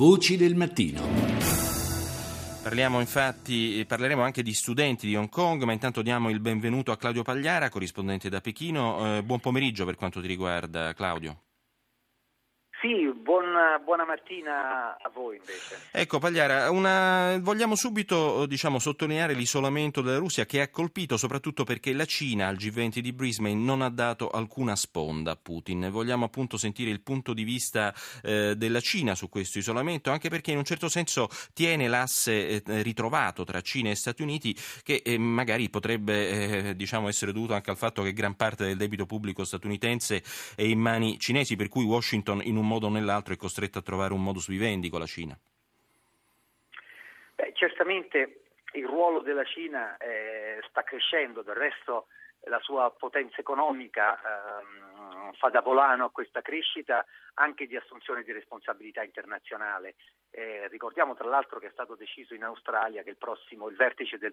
Voci del mattino. Parliamo infatti, parleremo anche di studenti di Hong Kong, ma intanto diamo il benvenuto a Claudio Pagliara, corrispondente da Pechino. Eh, buon pomeriggio per quanto ti riguarda, Claudio. Sì, buona, buona mattina a voi invece. Ecco Pagliara, una... vogliamo subito diciamo, sottolineare l'isolamento della Russia che ha colpito soprattutto perché la Cina al G20 di Brisbane non ha dato alcuna sponda a Putin. Vogliamo appunto sentire il punto di vista eh, della Cina su questo isolamento, anche perché in un certo senso tiene l'asse eh, ritrovato tra Cina e Stati Uniti che eh, magari potrebbe eh, diciamo, essere dovuto anche al fatto che gran parte del debito pubblico statunitense è in mani cinesi, per cui Washington in un modo o nell'altro è costretta a trovare un modus vivendi con la Cina? Beh, certamente il ruolo della Cina eh, sta crescendo, del resto la sua potenza economica ehm, fa da volano a questa crescita anche di assunzione di responsabilità internazionale. Eh, ricordiamo tra l'altro che è stato deciso in Australia che il prossimo, il vertice del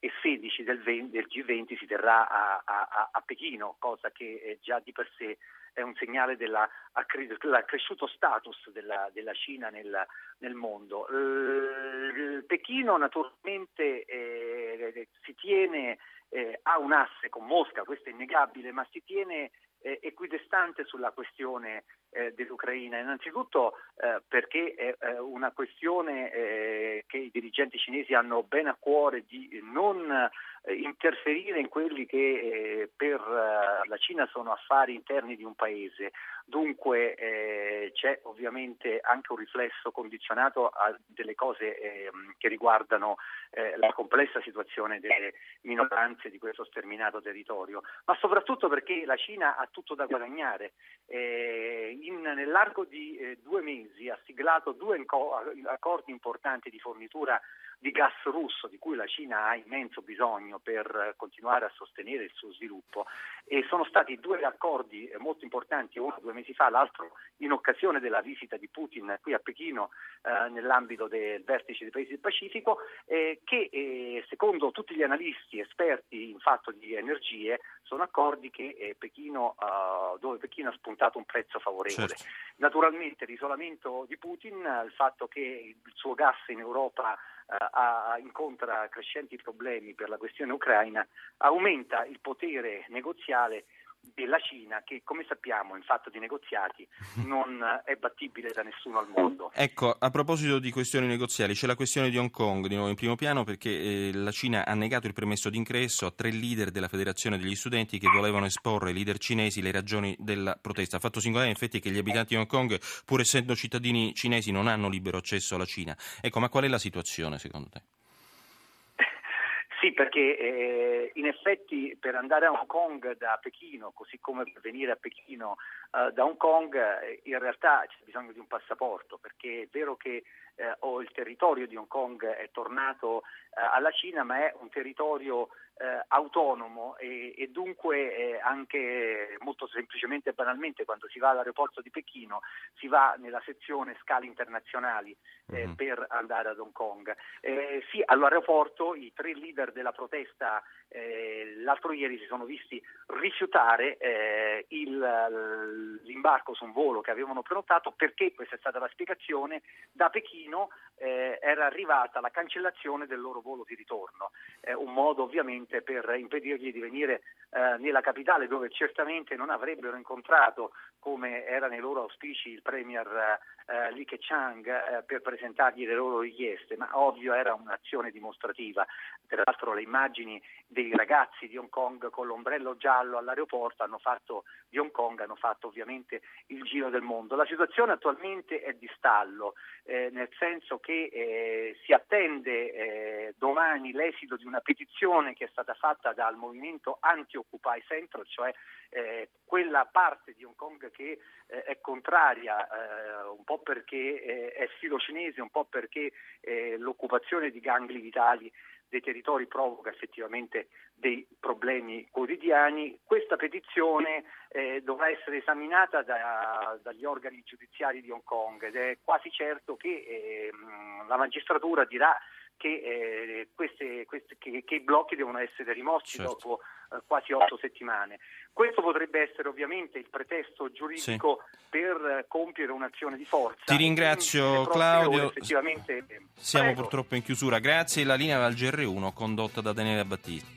2016 del, 20, del G20 si terrà a, a, a Pechino, cosa che eh, già di per sé è un segnale dell'accresciuto status della, della Cina nel, nel mondo. Eh, Pechino naturalmente eh, si tiene, eh, ha un asse con Mosca, questo è innegabile, ma si tiene eh, equidistante sulla questione eh, dell'Ucraina, innanzitutto eh, perché è eh, una questione eh, che i dirigenti cinesi hanno ben a cuore di non eh, interferire in quelli che per la Cina sono affari interni di un paese. Dunque c'è ovviamente anche un riflesso condizionato a delle cose ehm, che riguardano la complessa situazione delle minoranze di questo sterminato territorio, ma soprattutto perché la Cina ha tutto da guadagnare. In, nell'arco di eh, due mesi ha siglato due accordi importanti di fornitura di gas russo di cui la Cina ha immenso bisogno per continuare a sostenere il suo sviluppo e sono stati due accordi molto importanti, uno due mesi fa, l'altro in occasione della visita di Putin qui a Pechino eh, nell'ambito del vertice dei paesi del Pacifico eh, che eh, secondo tutti gli analisti esperti in fatto di energie sono accordi che, eh, Pechino, uh, dove Pechino ha spuntato un prezzo favorevole. Certo. Naturalmente l'isolamento di Putin, il fatto che il suo gas in Europa uh, incontra crescenti problemi per la questione ucraina, aumenta il potere negoziale della Cina che come sappiamo in fatto di negoziati non è battibile da nessuno al mondo. Ecco, a proposito di questioni negoziali, c'è la questione di Hong Kong di nuovo in primo piano perché eh, la Cina ha negato il permesso d'ingresso a tre leader della Federazione degli Studenti che volevano esporre ai leader cinesi le ragioni della protesta. Fatto singolare in effetti che gli abitanti di Hong Kong, pur essendo cittadini cinesi, non hanno libero accesso alla Cina. Ecco, ma qual è la situazione secondo te? Sì, perché eh, in effetti per andare a Hong Kong da Pechino, così come per venire a Pechino eh, da Hong Kong, eh, in realtà c'è bisogno di un passaporto, perché è vero che eh, il territorio di Hong Kong è tornato eh, alla Cina, ma è un territorio autonomo e, e dunque anche molto semplicemente e banalmente quando si va all'aeroporto di Pechino si va nella sezione scali internazionali mm-hmm. per andare ad Hong Kong. Sì, all'aeroporto i tre leader della protesta eh, l'altro ieri si sono visti rifiutare eh, il, l'imbarco su un volo che avevano prenotato. Perché, questa è stata la spiegazione, da Pechino era arrivata la cancellazione del loro volo di ritorno, un modo ovviamente ovviamente per impedirgli di venire eh, nella capitale dove certamente non avrebbero incontrato come era nei loro auspici il premier eh, Li Keqiang eh, per presentargli le loro richieste, ma ovvio era un'azione dimostrativa. Tra l'altro le immagini dei ragazzi di Hong Kong con l'ombrello giallo all'aeroporto hanno fatto, di Hong Kong hanno fatto ovviamente il giro del mondo. La situazione attualmente è di stallo, eh, nel senso che eh, si attende eh, domani l'esito di una petizione che è stata fatta dal movimento anti-Occupy Central, cioè eh, quella parte di Hong Kong che eh, è contraria eh, un po' perché eh, è filo cinese, un po' perché eh, l'occupazione di gangli vitali dei territori provoca effettivamente dei problemi quotidiani. Questa petizione eh, dovrà essere esaminata da, dagli organi giudiziari di Hong Kong ed è quasi certo che eh, la magistratura dirà che, eh, queste, queste, che, che, i blocchi devono essere rimossi certo. dopo eh, quasi otto settimane. Questo potrebbe essere ovviamente il pretesto giuridico sì. per compiere un'azione di forza. Ti ringrazio Claudio. Effettivamente... Siamo Prego. purtroppo in chiusura. Grazie. La linea al GR1 condotta da Daniele Battista.